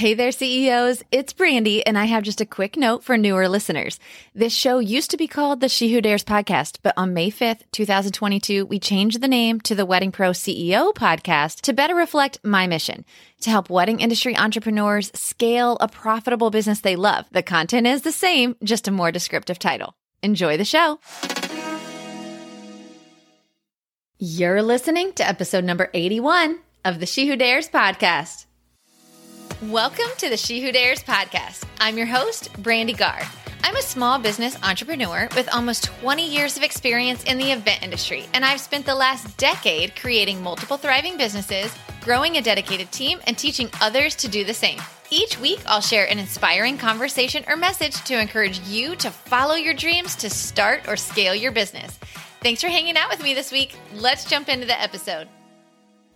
Hey there, CEOs. It's Brandy, and I have just a quick note for newer listeners. This show used to be called the She Who Dares podcast, but on May 5th, 2022, we changed the name to the Wedding Pro CEO podcast to better reflect my mission to help wedding industry entrepreneurs scale a profitable business they love. The content is the same, just a more descriptive title. Enjoy the show. You're listening to episode number 81 of the She Who Dares podcast. Welcome to the She Who Dares podcast. I'm your host, Brandy Gard. I'm a small business entrepreneur with almost 20 years of experience in the event industry, and I've spent the last decade creating multiple thriving businesses, growing a dedicated team, and teaching others to do the same. Each week, I'll share an inspiring conversation or message to encourage you to follow your dreams to start or scale your business. Thanks for hanging out with me this week. Let's jump into the episode.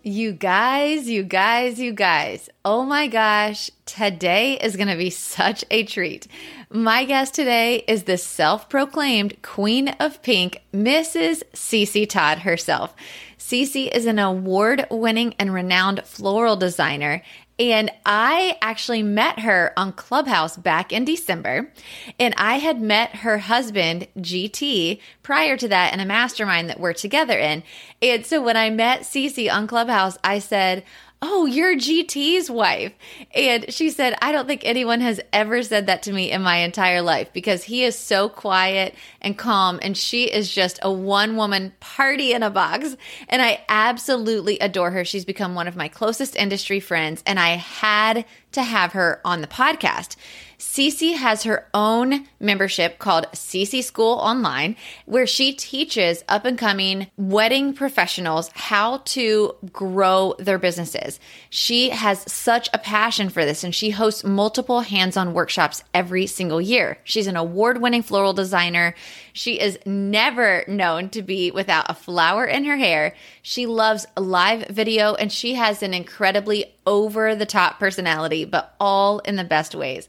You guys, you guys, you guys. Oh my gosh, today is going to be such a treat. My guest today is the self proclaimed Queen of Pink, Mrs. Cece Todd herself. Cece is an award winning and renowned floral designer and I actually met her on Clubhouse back in December. And I had met her husband, GT, prior to that in a mastermind that we're together in. And so when I met Cece on Clubhouse, I said, Oh, you're GT's wife. And she said, I don't think anyone has ever said that to me in my entire life because he is so quiet and calm. And she is just a one woman party in a box. And I absolutely adore her. She's become one of my closest industry friends. And I had to have her on the podcast. Cece has her own membership called Cece School Online, where she teaches up and coming wedding professionals how to grow their businesses. She has such a passion for this and she hosts multiple hands on workshops every single year. She's an award winning floral designer. She is never known to be without a flower in her hair. She loves live video and she has an incredibly over the top personality, but all in the best ways.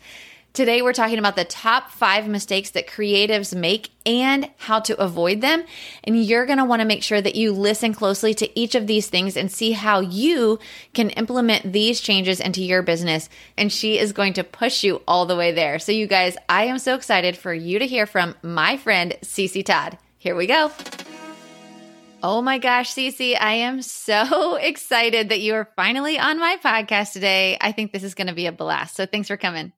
Today, we're talking about the top five mistakes that creatives make and how to avoid them. And you're going to want to make sure that you listen closely to each of these things and see how you can implement these changes into your business. And she is going to push you all the way there. So, you guys, I am so excited for you to hear from my friend, Cece Todd. Here we go. Oh my gosh, Cece, I am so excited that you are finally on my podcast today. I think this is going to be a blast. So, thanks for coming.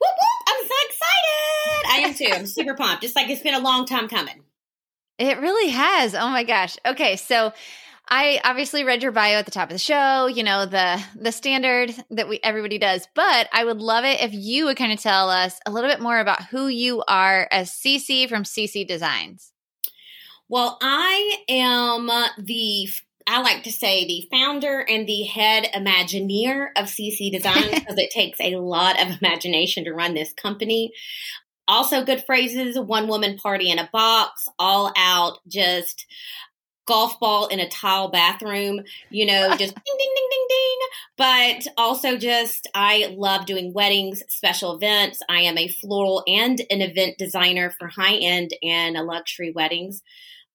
Whoop, whoop. I'm so excited. I am too. I'm super pumped. Just like it's been a long time coming. It really has. Oh my gosh. Okay, so I obviously read your bio at the top of the show, you know, the the standard that we everybody does, but I would love it if you would kind of tell us a little bit more about who you are as CC from CC Designs. Well, I am the I like to say the founder and the head Imagineer of CC Design because it takes a lot of imagination to run this company. Also, good phrases one woman party in a box, all out, just golf ball in a tile bathroom, you know, just ding, ding, ding, ding, ding. But also just, I love doing weddings, special events. I am a floral and an event designer for high end and luxury weddings.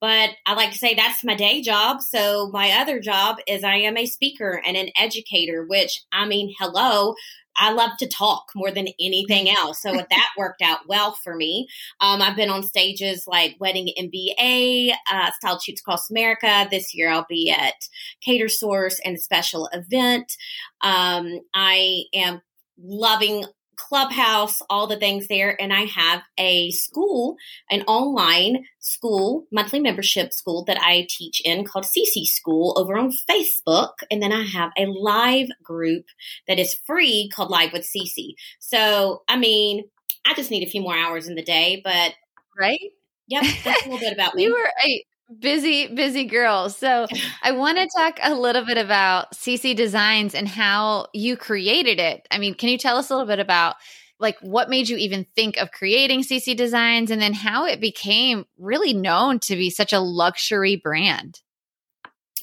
But I like to say that's my day job. So my other job is I am a speaker and an educator, which I mean, hello. I love to talk more than anything else. So that worked out well for me. Um, I've been on stages like Wedding MBA, uh, Styled Shoots Across America. This year I'll be at Catersource and a special event. Um, I am loving Clubhouse, all the things there. And I have a school, an online school, monthly membership school that I teach in called CC School over on Facebook. And then I have a live group that is free called Live with CC. So, I mean, I just need a few more hours in the day, but. Right? Yep, that's a little bit about me. you were a busy busy girl. So i want to talk a little bit about cc designs and how you created it. I mean can you tell us a little bit about like what made you even think of creating cc designs and then how it became really known to be such a luxury brand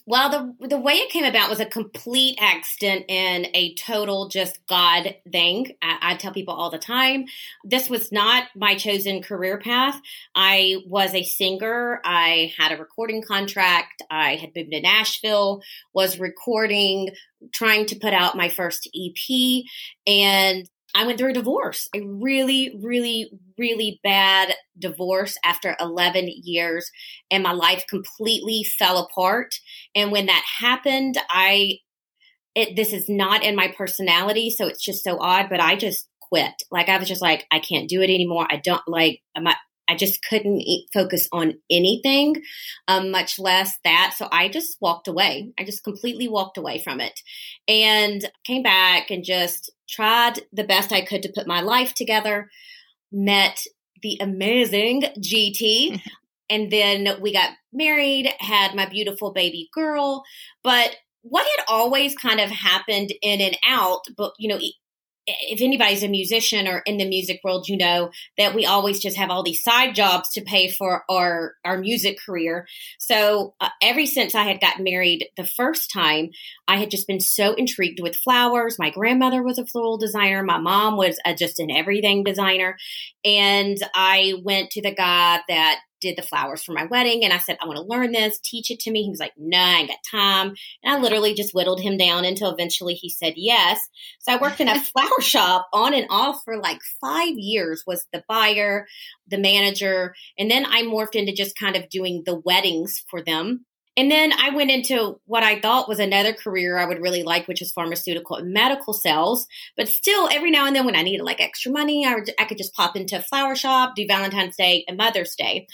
Well, the the way it came about was a complete accident and a total just God thing. I, I, tell people all the time, this was not my chosen career path. I was a singer. I had a recording contract. I had moved to Nashville, was recording, trying to put out my first EP, and I went through a divorce, a really, really, really bad divorce after 11 years, and my life completely fell apart. And when that happened, I, it, this is not in my personality, so it's just so odd, but I just quit. Like, I was just like, I can't do it anymore. I don't like, I'm not, I just couldn't focus on anything, um, much less that. So I just walked away. I just completely walked away from it and came back and just tried the best I could to put my life together. Met the amazing GT. and then we got married, had my beautiful baby girl. But what had always kind of happened in and out, but you know, if anybody's a musician or in the music world, you know that we always just have all these side jobs to pay for our our music career. So uh, ever since I had gotten married the first time, I had just been so intrigued with flowers. My grandmother was a floral designer. My mom was a, just an everything designer, and I went to the guy that did the flowers for my wedding and I said, I want to learn this, teach it to me. He was like, no, nah, I ain't got time. And I literally just whittled him down until eventually he said yes. So I worked in a flower shop on and off for like five years, was the buyer, the manager. And then I morphed into just kind of doing the weddings for them. And then I went into what I thought was another career I would really like, which was pharmaceutical and medical sales. But still, every now and then when I needed like extra money, I, would, I could just pop into a flower shop, do Valentine's Day and Mother's Day.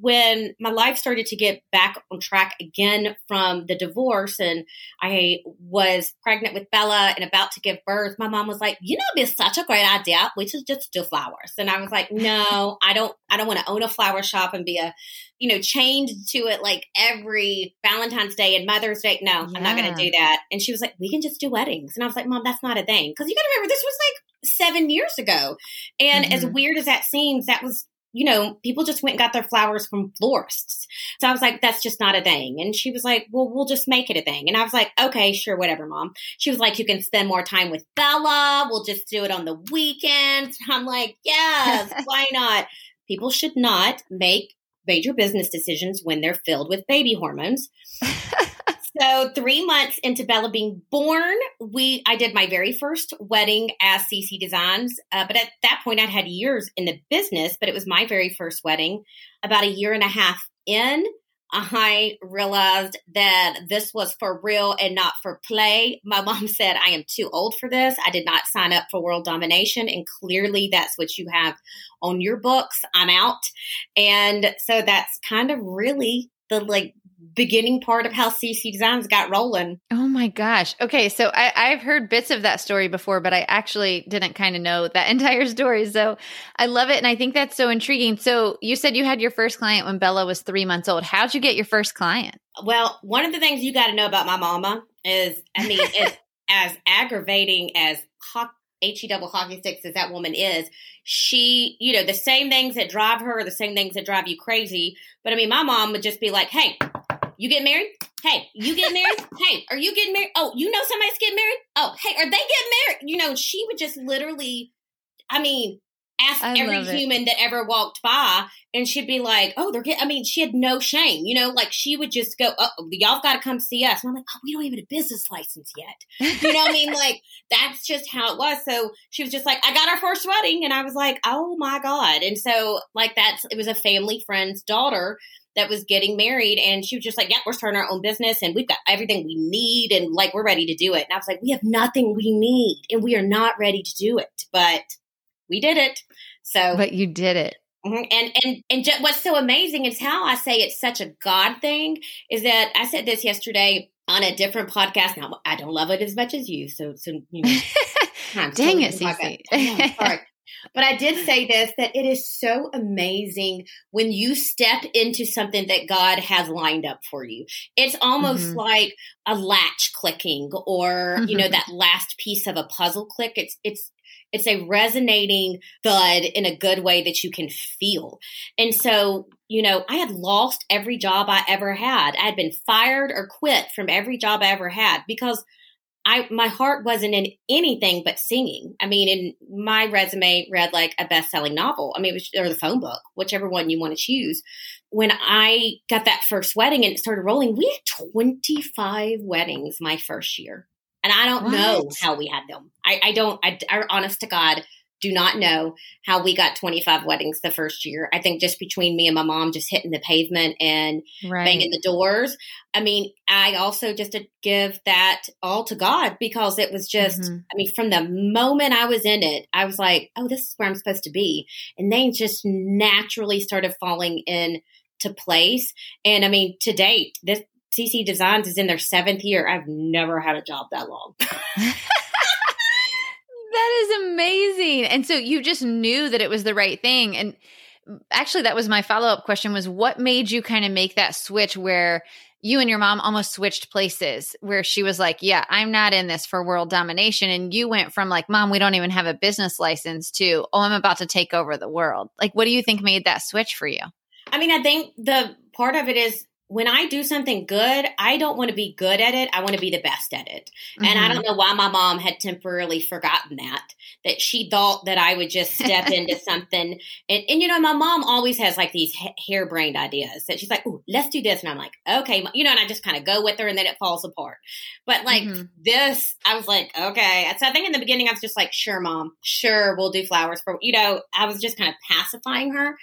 When my life started to get back on track again from the divorce and I was pregnant with Bella and about to give birth, my mom was like, you know, it'd be such a great idea. We should just do flowers. And I was like, no, I don't, I don't want to own a flower shop and be a you know, chained to it like every Valentine's Day and Mother's Day. No, yeah. I'm not going to do that. And she was like, we can just do weddings. And I was like, Mom, that's not a thing. Because you got to remember, this was like seven years ago. And mm-hmm. as weird as that seems, that was you know, people just went and got their flowers from florists. So I was like, that's just not a thing. And she was like, well, we'll just make it a thing. And I was like, okay, sure, whatever, mom. She was like, you can spend more time with Bella. We'll just do it on the weekends. I'm like, yes, why not? People should not make major business decisions when they're filled with baby hormones. so three months into Bella being born, we I did my very first wedding as CC Designs. Uh, but at that point, I'd had years in the business, but it was my very first wedding. About a year and a half in, I realized that this was for real and not for play. My mom said, I am too old for this. I did not sign up for world domination. And clearly that's what you have on your books. I'm out. And so that's kind of really the like beginning part of how CC Designs got rolling. Oh my gosh. Okay. So I, I've heard bits of that story before, but I actually didn't kind of know that entire story. So I love it. And I think that's so intriguing. So you said you had your first client when Bella was three months old. How'd you get your first client? Well, one of the things you got to know about my mama is, I mean, it's as aggravating as HE double hockey sticks as that woman is, she, you know, the same things that drive her, the same things that drive you crazy. But I mean, my mom would just be like, hey, you get married? Hey, you get married? hey, are you getting married? Oh, you know somebody's getting married? Oh, hey, are they getting married? You know, she would just literally, I mean, ask I every human that ever walked by, and she'd be like, "Oh, they're getting." I mean, she had no shame, you know. Like she would just go, "Oh, y'all got to come see us." And I'm like, "Oh, we don't even have a business license yet." You know what I mean? Like that's just how it was. So she was just like, "I got our first wedding," and I was like, "Oh my god!" And so like that's it was a family friend's daughter that was getting married and she was just like, Yeah, we're starting our own business and we've got everything we need and like we're ready to do it. And I was like, We have nothing we need and we are not ready to do it. But we did it. So But you did it. Mm-hmm. And and and just, what's so amazing is how I say it's such a God thing is that I said this yesterday on a different podcast. Now I don't love it as much as you, so so you know. Dang it, Cece. sorry. But I did say this that it is so amazing when you step into something that God has lined up for you. It's almost mm-hmm. like a latch clicking or, mm-hmm. you know, mm-hmm. that last piece of a puzzle click. It's it's it's a resonating thud in a good way that you can feel. And so, you know, I had lost every job I ever had. I had been fired or quit from every job I ever had because I my heart wasn't in anything but singing. I mean, in my resume read like a best-selling novel. I mean, it was or the phone book, whichever one you want to choose. When I got that first wedding and it started rolling, we had 25 weddings my first year. And I don't what? know how we had them. I, I don't, I, I, honest to God, do not know how we got 25 weddings the first year. I think just between me and my mom just hitting the pavement and right. banging the doors. I mean, I also just to give that all to God because it was just, mm-hmm. I mean, from the moment I was in it, I was like, oh, this is where I'm supposed to be. And they just naturally started falling in to place. And I mean, to date, this CC Designs is in their seventh year. I've never had a job that long. that is amazing. And so you just knew that it was the right thing. And actually that was my follow-up question was what made you kind of make that switch where you and your mom almost switched places where she was like, "Yeah, I'm not in this for world domination." And you went from like, "Mom, we don't even have a business license" to, "Oh, I'm about to take over the world." Like, what do you think made that switch for you? I mean, I think the part of it is when I do something good, I don't want to be good at it. I want to be the best at it. Mm-hmm. And I don't mm-hmm. know why my mom had temporarily forgotten that, that she thought that I would just step into something. And, and, you know, my mom always has like these ha- harebrained ideas that she's like, oh, let's do this. And I'm like, okay, you know, and I just kind of go with her and then it falls apart. But like mm-hmm. this, I was like, okay. So I think in the beginning, I was just like, sure, mom, sure, we'll do flowers for, you know, I was just kind of pacifying her.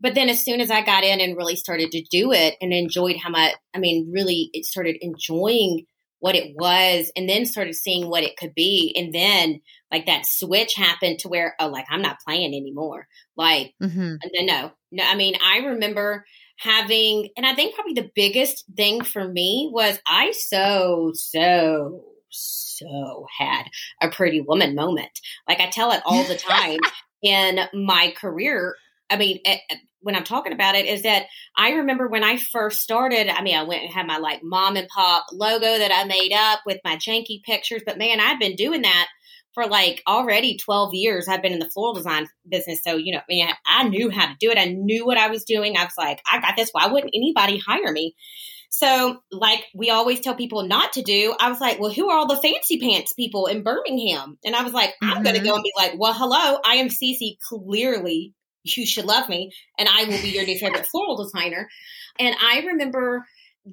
But then as soon as I got in and really started to do it and enjoyed how much, I mean, really it started enjoying what it was and then started seeing what it could be. And then like that switch happened to where, oh, like I'm not playing anymore. Like, mm-hmm. no, no, I mean, I remember having, and I think probably the biggest thing for me was I so, so, so had a pretty woman moment. Like I tell it all the time in my career. I mean, when I'm talking about it is that I remember when I first started, I mean, I went and had my like mom and pop logo that I made up with my janky pictures, but man, I've been doing that for like already 12 years. I've been in the floral design business. So, you know, I, mean, I knew how to do it. I knew what I was doing. I was like, I got this. Why wouldn't anybody hire me? So, like we always tell people not to do, I was like, well, who are all the fancy pants people in Birmingham? And I was like, mm-hmm. I'm going to go and be like, well, hello, I am Cece, clearly you should love me and I will be your new favorite floral designer. And I remember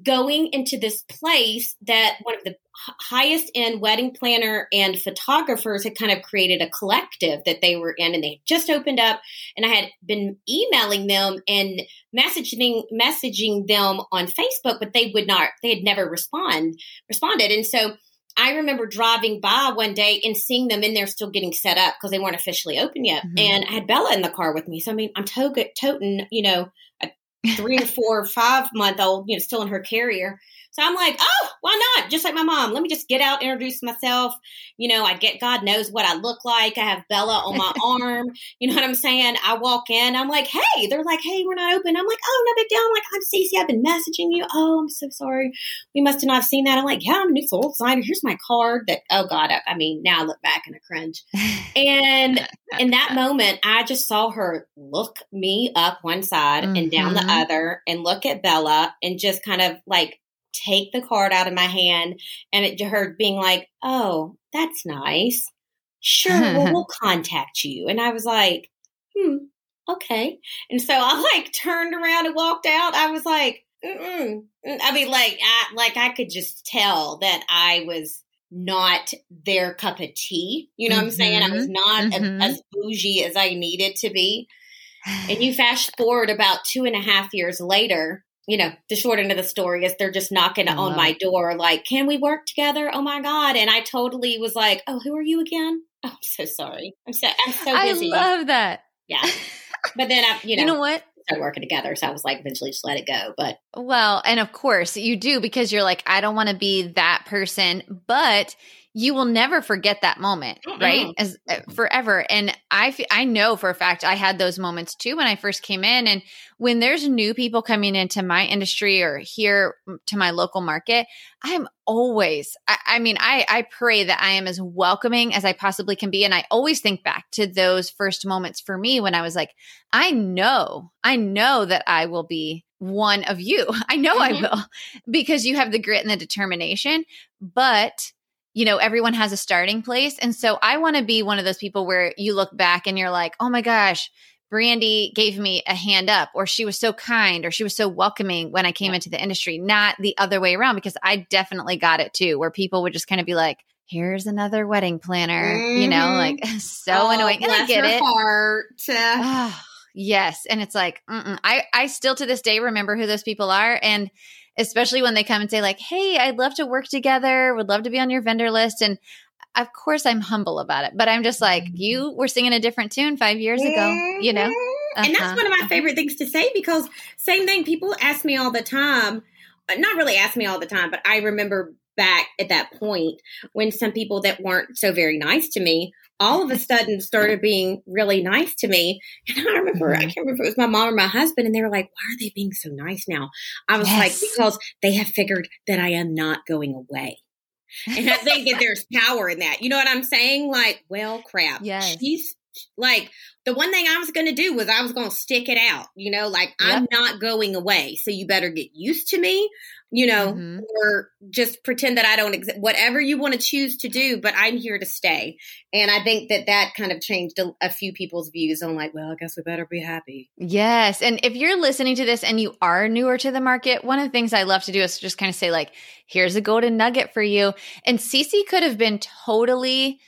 going into this place that one of the highest end wedding planner and photographers had kind of created a collective that they were in and they just opened up and I had been emailing them and messaging messaging them on Facebook but they would not they had never respond responded and so I remember driving by one day and seeing them in there still getting set up because they weren't officially open yet. Mm-hmm. And I had Bella in the car with me. So, I mean, I'm to- toting, you know, a three or four or five month old, you know, still in her carrier. So I'm like, oh, why not? Just like my mom, let me just get out, introduce myself. You know, I get God knows what I look like. I have Bella on my arm. You know what I'm saying? I walk in, I'm like, hey, they're like, hey, we're not open. I'm like, oh, no big deal. I'm like, I'm Cece. I've been messaging you. Oh, I'm so sorry. We must have not seen that. I'm like, yeah, I'm a new soul designer. Here's my card. That oh God, I, I mean, now I look back and I cringe. And in that moment, I just saw her look me up one side mm-hmm. and down the mm-hmm. other, and look at Bella, and just kind of like take the card out of my hand and it her being like, "Oh, that's nice. Sure, well, we'll contact you." And I was like, "Hmm, okay." And so I like turned around and walked out. I was like, Mm-mm. I mean, like, I, like I could just tell that I was not their cup of tea. You know mm-hmm. what I'm saying? I was mm-hmm. not mm-hmm. as bougie as I needed to be. And you fast forward about two and a half years later, you know, the short end of the story is they're just knocking on my door, like, can we work together? Oh my God. And I totally was like, oh, who are you again? Oh, I'm so sorry. I'm so, I'm so busy. I love that. Yeah. But then I, you know, you know what? Started working together. So I was like, eventually just let it go. But well, and of course you do because you're like, I don't want to be that person, but you will never forget that moment, mm right? As uh, forever. And I I know for a fact I had those moments too when I first came in and when there's new people coming into my industry or here to my local market, I'm always I, I mean I I pray that I am as welcoming as I possibly can be and I always think back to those first moments for me when I was like I know I know that I will be one of you. I know mm-hmm. I will because you have the grit and the determination, but you know, everyone has a starting place. And so I want to be one of those people where you look back and you're like, oh my gosh, Brandy gave me a hand up, or she was so kind, or she was so welcoming when I came yeah. into the industry, not the other way around, because I definitely got it too, where people would just kind of be like, here's another wedding planner, mm-hmm. you know, mm-hmm. like so oh, annoying. And I get it. Oh, yes. And it's like, I, I still to this day remember who those people are. And especially when they come and say like, "Hey, I'd love to work together. Would love to be on your vendor list." And of course, I'm humble about it, but I'm just like, mm-hmm. "You were singing a different tune 5 years ago, you know?" Uh-huh. And that's uh-huh. one of my uh-huh. favorite things to say because same thing people ask me all the time, uh, not really ask me all the time, but I remember back at that point when some people that weren't so very nice to me all of a sudden started being really nice to me. And I remember, I mm-hmm. can't remember if it was my mom or my husband, and they were like, Why are they being so nice now? I was yes. like, Because they have figured that I am not going away. And I think that there's power in that. You know what I'm saying? Like, well, crap. Yes. She's like, the one thing I was going to do was I was going to stick it out, you know, like yep. I'm not going away. So you better get used to me you know, mm-hmm. or just pretend that I don't exist. Whatever you want to choose to do, but I'm here to stay. And I think that that kind of changed a, a, few people's views on like, well, I guess we better be happy. Yes. And if you're listening to this and you are newer to the market, one of the things I love to do is just kind of say like, here's a golden nugget for you. And Cece could have been totally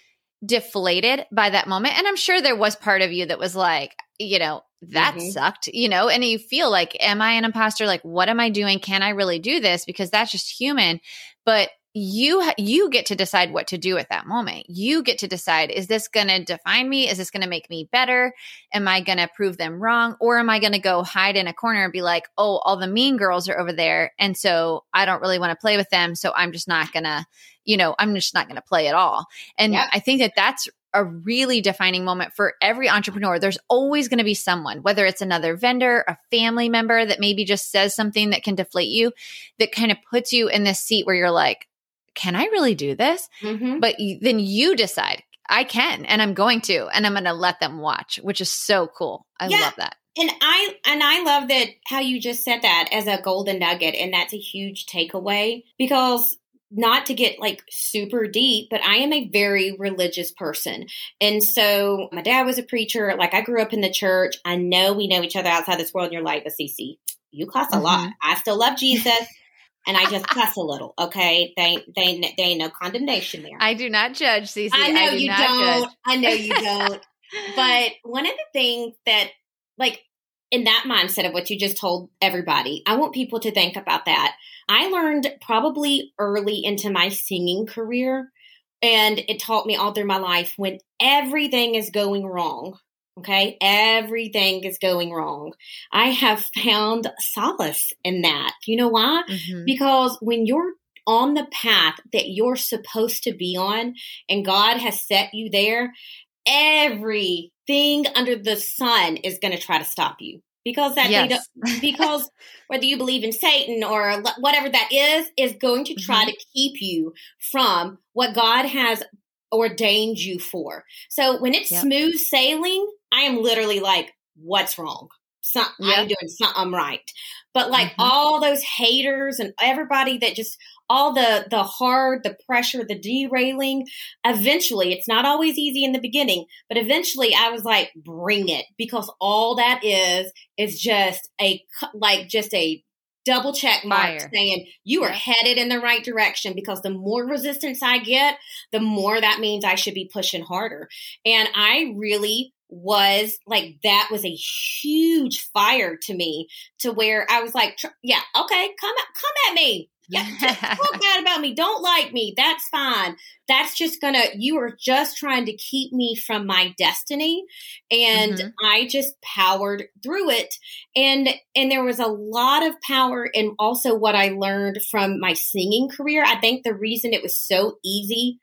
deflated by that moment. And I'm sure there was part of you that was like, you know, that mm-hmm. sucked, you know, and you feel like, am I an imposter? Like, what am I doing? Can I really do this? Because that's just human. But you you get to decide what to do at that moment. You get to decide is this going to define me? Is this going to make me better? Am i going to prove them wrong? Or am i going to go hide in a corner and be like oh all the mean girls are over there and so i don't really want to play with them so i'm just not going to you know i'm just not going to play at all. And i think that that's a really defining moment for every entrepreneur. There's always going to be someone, whether it's another vendor, a family member that maybe just says something that can deflate you, that kind of puts you in this seat where you're like, can I really do this? Mm-hmm. But then you decide, I can, and I'm going to, and I'm going to let them watch, which is so cool. I yeah. love that. And I and I love that how you just said that as a golden nugget, and that's a huge takeaway because not to get like super deep, but I am a very religious person. And so my dad was a preacher. Like I grew up in the church. I know we know each other outside this world and you're like, but Cece, you cost a mm-hmm. lot. I still love Jesus and I just cuss a little. Okay, they they they ain't no condemnation there. I do not judge, Cece. I know I do you don't. Judge. I know you don't. but one of the things that, like, in that mindset of what you just told everybody, I want people to think about that. I learned probably early into my singing career, and it taught me all through my life when everything is going wrong Okay. Everything is going wrong. I have found solace in that. You know why? Mm-hmm. Because when you're on the path that you're supposed to be on and God has set you there, everything under the sun is going to try to stop you because that yes. because whether you believe in Satan or whatever that is is going to try mm-hmm. to keep you from what God has ordained you for. So when it's yep. smooth sailing, I am literally like, what's wrong? Some, yep. I'm doing something right. But like mm-hmm. all those haters and everybody that just all the the hard, the pressure, the derailing, eventually it's not always easy in the beginning, but eventually I was like, bring it because all that is is just a like just a double check mark Fire. saying you are headed in the right direction because the more resistance I get, the more that means I should be pushing harder. And I really was like that was a huge fire to me to where I was like, yeah, okay, come come at me. Yeah, talk bad about me. Don't like me. That's fine. That's just gonna. You are just trying to keep me from my destiny, and mm-hmm. I just powered through it. And and there was a lot of power in also what I learned from my singing career. I think the reason it was so easy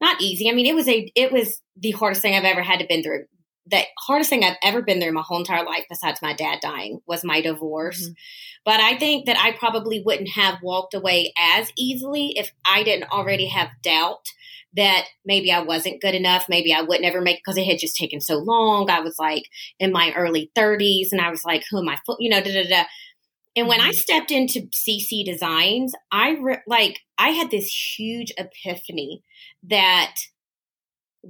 not easy. I mean, it was a it was the hardest thing I've ever had to been through. The hardest thing I've ever been through my whole entire life, besides my dad dying, was my divorce. Mm-hmm. But I think that I probably wouldn't have walked away as easily if I didn't already have doubt that maybe I wasn't good enough. Maybe I would never make because it had just taken so long. I was like in my early 30s and I was like, who am I? You know, da da da. And when I mm-hmm. stepped into CC Designs, I re- like I had this huge epiphany that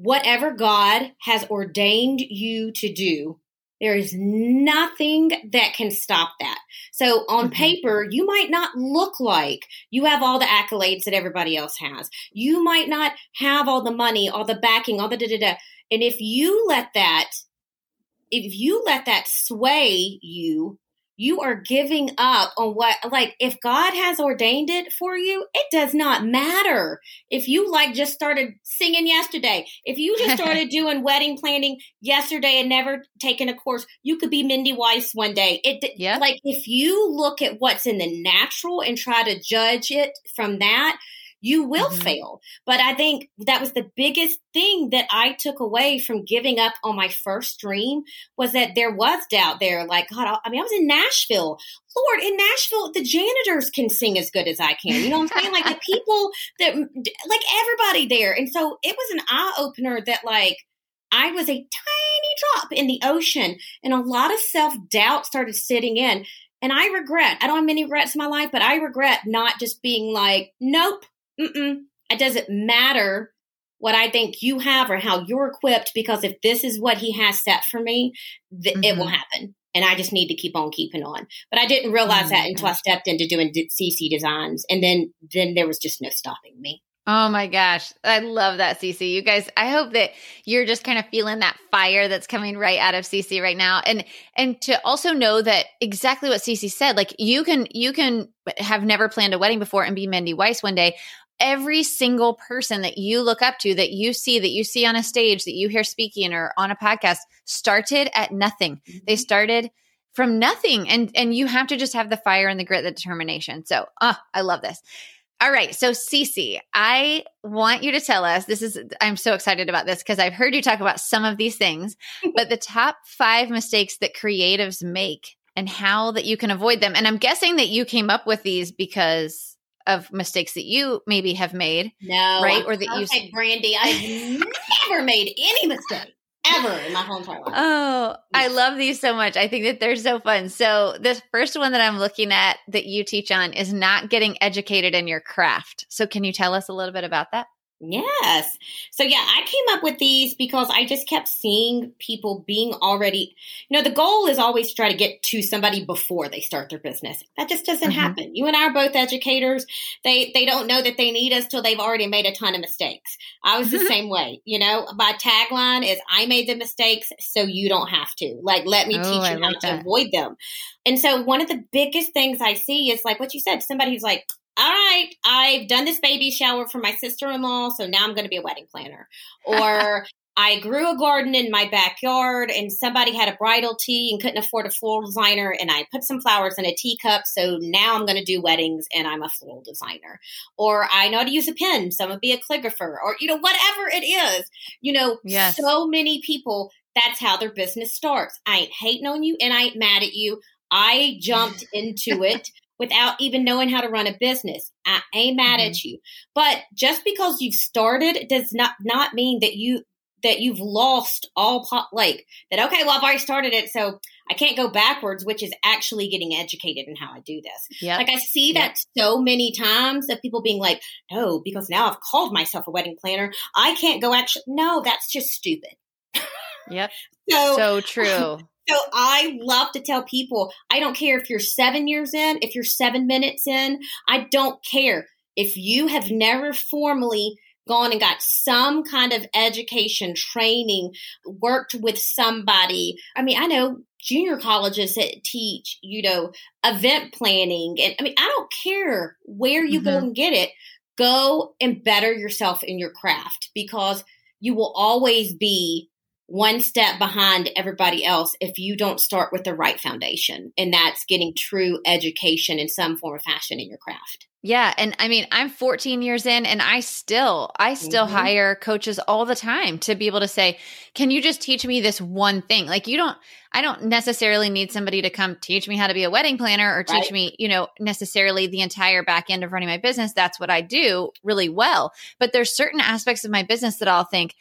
whatever God has ordained you to do, there is nothing that can stop that. So on mm-hmm. paper, you might not look like you have all the accolades that everybody else has. You might not have all the money, all the backing, all the da da da. And if you let that, if you let that sway you, you are giving up on what like if god has ordained it for you it does not matter if you like just started singing yesterday if you just started doing wedding planning yesterday and never taken a course you could be mindy weiss one day it yeah. like if you look at what's in the natural and try to judge it from that you will mm-hmm. fail. But I think that was the biggest thing that I took away from giving up on my first dream was that there was doubt there. Like, God, I mean, I was in Nashville. Lord, in Nashville, the janitors can sing as good as I can. You know what I'm saying? like the people that, like everybody there. And so it was an eye opener that, like, I was a tiny drop in the ocean and a lot of self doubt started sitting in. And I regret, I don't have many regrets in my life, but I regret not just being like, nope, Mm-mm. It doesn't matter what I think you have or how you're equipped because if this is what he has set for me, th- mm-hmm. it will mm-hmm. happen. And I just need to keep on keeping on. But I didn't realize mm-hmm. that until I stepped into doing CC designs. And then, then there was just no stopping me. Oh my gosh. I love that, CC. You guys, I hope that you're just kind of feeling that fire that's coming right out of CC right now. And and to also know that exactly what CC said, like you can you can have never planned a wedding before and be Mindy Weiss one day, every single person that you look up to, that you see, that you see on a stage, that you hear speaking or on a podcast started at nothing. Mm-hmm. They started from nothing. And and you have to just have the fire and the grit, the determination. So oh, I love this. All right. So CC, I want you to tell us this is I'm so excited about this because I've heard you talk about some of these things, but the top five mistakes that creatives make and how that you can avoid them. And I'm guessing that you came up with these because of mistakes that you maybe have made. No, right? I'm or that you, Brandy. I've never made any mistake ever in my whole entire life. Oh, I love these so much. I think that they're so fun. So, this first one that I'm looking at that you teach on is not getting educated in your craft. So, can you tell us a little bit about that? Yes. So yeah, I came up with these because I just kept seeing people being already, you know, the goal is always to try to get to somebody before they start their business. That just doesn't mm-hmm. happen. You and I are both educators. They they don't know that they need us till they've already made a ton of mistakes. I was mm-hmm. the same way, you know. My tagline is I made the mistakes so you don't have to. Like let me oh, teach you how to avoid them. And so one of the biggest things I see is like what you said, somebody who's like, all right, I've done this baby shower for my sister in law, so now I'm going to be a wedding planner. Or I grew a garden in my backyard and somebody had a bridal tea and couldn't afford a floral designer, and I put some flowers in a teacup, so now I'm going to do weddings and I'm a floral designer. Or I know how to use a pen, so I'm going to be a calligrapher, or, you know, whatever it is. You know, yes. so many people, that's how their business starts. I ain't hating on you and I ain't mad at you. I jumped into it without even knowing how to run a business. I ain't mad mm-hmm. at you. But just because you've started does not not mean that you that you've lost all pot like that okay, well I've already started it, so I can't go backwards, which is actually getting educated in how I do this. Yep. Like I see yep. that so many times of people being like, no, because now I've called myself a wedding planner. I can't go actually no, that's just stupid. Yep. so, so true. So I love to tell people, I don't care if you're seven years in, if you're seven minutes in, I don't care. If you have never formally gone and got some kind of education, training, worked with somebody. I mean, I know junior colleges that teach, you know, event planning. And I mean, I don't care where you mm-hmm. go and get it. Go and better yourself in your craft because you will always be one step behind everybody else if you don't start with the right foundation. And that's getting true education in some form of fashion in your craft. Yeah, and I mean, I'm 14 years in and I still I still mm-hmm. hire coaches all the time to be able to say, "Can you just teach me this one thing?" Like you don't I don't necessarily need somebody to come teach me how to be a wedding planner or teach right. me, you know, necessarily the entire back end of running my business. That's what I do really well. But there's certain aspects of my business that I'll think,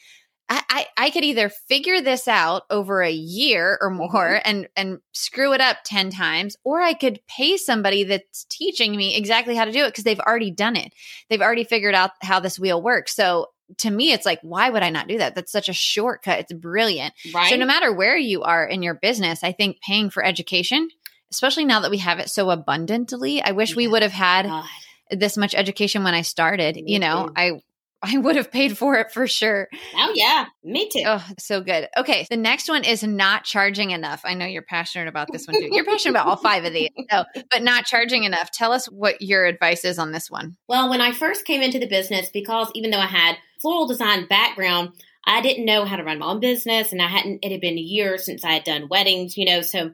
I, I, could either figure this out over a year or more mm-hmm. and and screw it up 10 times or I could pay somebody that's teaching me exactly how to do it because they've already done it. They've already figured out how this wheel works. So to me it's like why would I not do that? That's such a shortcut. It's brilliant. Right. So no matter where you are in your business, I think paying for education, especially now that we have it so abundantly, I wish yeah. we would have had God this much education when I started. Me you know, too. I I would have paid for it for sure. Oh, yeah. Me too. Oh, so good. Okay. The next one is not charging enough. I know you're passionate about this one too. You're passionate about all five of these, so, but not charging enough. Tell us what your advice is on this one. Well, when I first came into the business, because even though I had floral design background, I didn't know how to run my own business and I hadn't, it had been a year since I had done weddings, you know, so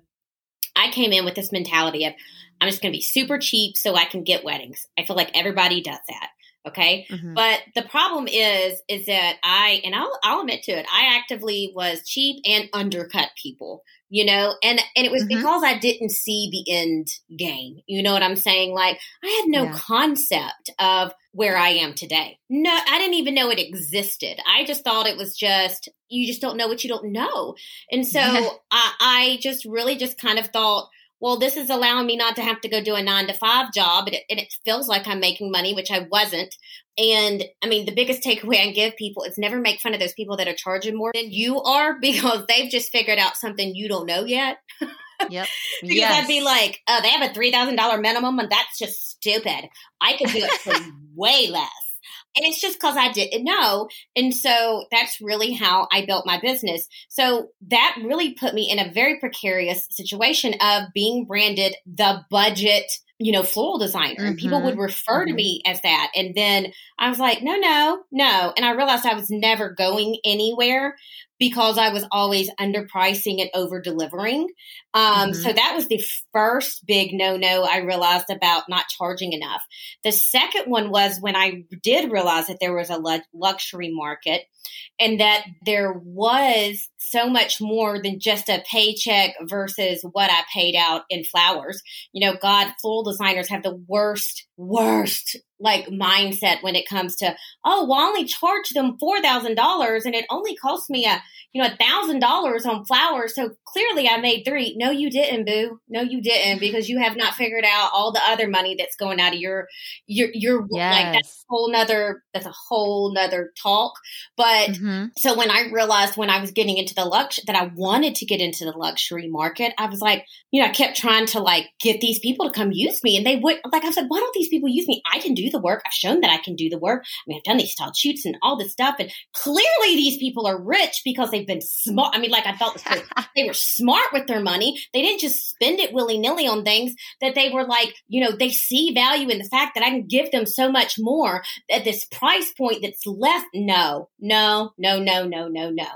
I came in with this mentality of, I'm just going to be super cheap so I can get weddings. I feel like everybody does that. Okay. Mm-hmm. But the problem is, is that I, and I'll, I'll admit to it, I actively was cheap and undercut people, you know, and, and it was mm-hmm. because I didn't see the end game. You know what I'm saying? Like I had no yeah. concept of where I am today. No, I didn't even know it existed. I just thought it was just, you just don't know what you don't know. And so I, I just really just kind of thought, well, this is allowing me not to have to go do a nine to five job. And it, and it, feels like I'm making money, which I wasn't. And I mean, the biggest takeaway I give people is never make fun of those people that are charging more than you are because they've just figured out something you don't know yet. Yep. because yes. I'd be like, oh, they have a $3,000 minimum and that's just stupid. I could do it for way less. And it's just because I didn't know. And so that's really how I built my business. So that really put me in a very precarious situation of being branded the budget, you know, floral designer. Mm-hmm. And people would mm-hmm. refer mm-hmm. to me as that. And then I was like, no, no, no. And I realized I was never going anywhere because I was always underpricing and over delivering. Um, mm-hmm. So that was the first big no no I realized about not charging enough. The second one was when I did realize that there was a luxury market and that there was so much more than just a paycheck versus what I paid out in flowers. You know, God, floral designers have the worst, worst like mindset when it comes to, oh, well, I only charge them $4,000 and it only cost me a, you know, a thousand dollars on flowers. So clearly I made three. No, you didn't, boo. No, you didn't because you have not figured out all the other money that's going out of your, your, your, yes. like that's a whole nother, that's a whole nother talk. But mm-hmm. so when I realized when I was getting into the lux, that I wanted to get into the luxury market, I was like, you know, I kept trying to like get these people to come use me and they would, like, I said, why don't these people use me? I can do the work. I've shown that I can do the work. I mean, I've done these style shoots and all this stuff. And clearly these people are rich because they've been smart. I mean, like I felt this, they were smart with their money. They didn't just spend it willy nilly on things that they were like, you know, they see value in the fact that I can give them so much more at this price point that's less. No, no, no, no, no, no, no.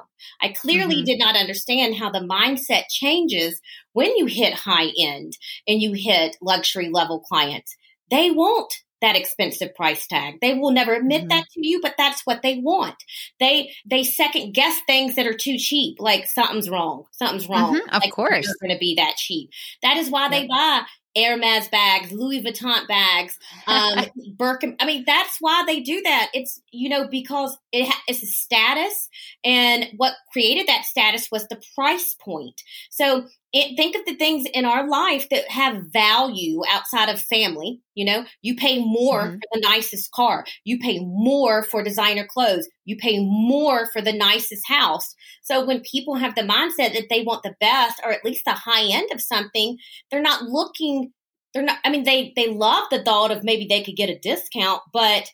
I clearly mm-hmm. did not understand how the mindset changes when you hit high end and you hit luxury level clients. They won't that expensive price tag. They will never admit mm-hmm. that to you, but that's what they want. They they second guess things that are too cheap, like something's wrong. Something's wrong. Mm-hmm, of like, course, it's going to be that cheap. That is why they buy Hermes bags, Louis Vuitton bags, um, Birkin. I mean, that's why they do that. It's you know because it it's a status, and what created that status was the price point. So it, think of the things in our life that have value outside of family. You know, you pay more mm-hmm. for the nicest car. You pay more for designer clothes. You pay more for the nicest house. So when people have the mindset that they want the best or at least the high end of something, they're not looking, they're not, I mean, they, they love the thought of maybe they could get a discount, but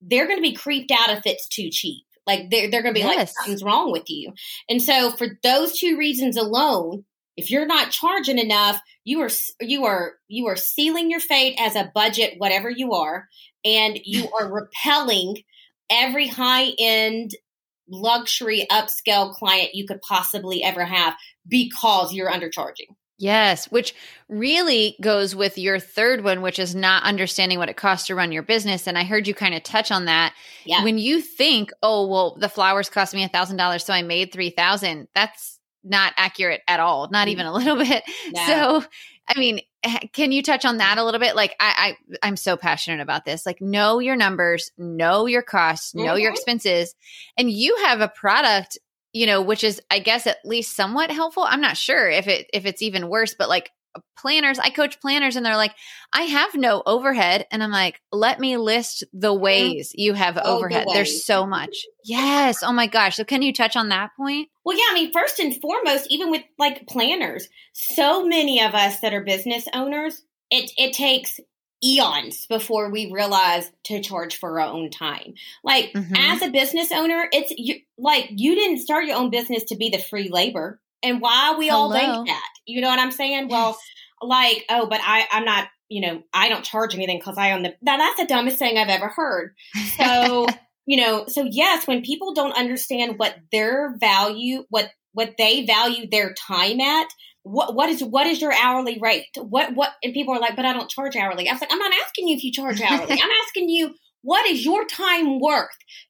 they're going to be creeped out if it's too cheap. Like they're, they're going to be yes. like, something's wrong with you. And so for those two reasons alone, if you're not charging enough, you are you are you are sealing your fate as a budget whatever you are and you are repelling every high end luxury upscale client you could possibly ever have because you're undercharging. Yes, which really goes with your third one, which is not understanding what it costs to run your business. And I heard you kind of touch on that. Yeah. When you think, oh, well, the flowers cost me a thousand dollars, so I made three thousand, that's not accurate at all, not even a little bit. No. So I mean, can you touch on that a little bit? Like I, I I'm so passionate about this. Like know your numbers, know your costs, know mm-hmm. your expenses. And you have a product you know, which is I guess at least somewhat helpful. I'm not sure if it if it's even worse, but like planners, I coach planners and they're like, I have no overhead. And I'm like, let me list the mm-hmm. ways you have oh, overhead. The There's so much. Yes. Oh my gosh. So can you touch on that point? Well, yeah. I mean, first and foremost, even with like planners, so many of us that are business owners, it, it takes eons before we realize to charge for our own time. Like mm-hmm. as a business owner, it's you, like you didn't start your own business to be the free labor. And why we Hello. all think that? You know what I'm saying? Well, like, oh, but I I'm not, you know, I don't charge anything cuz I own the Now that's the dumbest thing I've ever heard. So, you know, so yes, when people don't understand what their value, what what they value their time at, what what is what is your hourly rate? What what and people are like, but I don't charge hourly. I was like, I'm not asking you if you charge hourly. I'm asking you what is your time worth?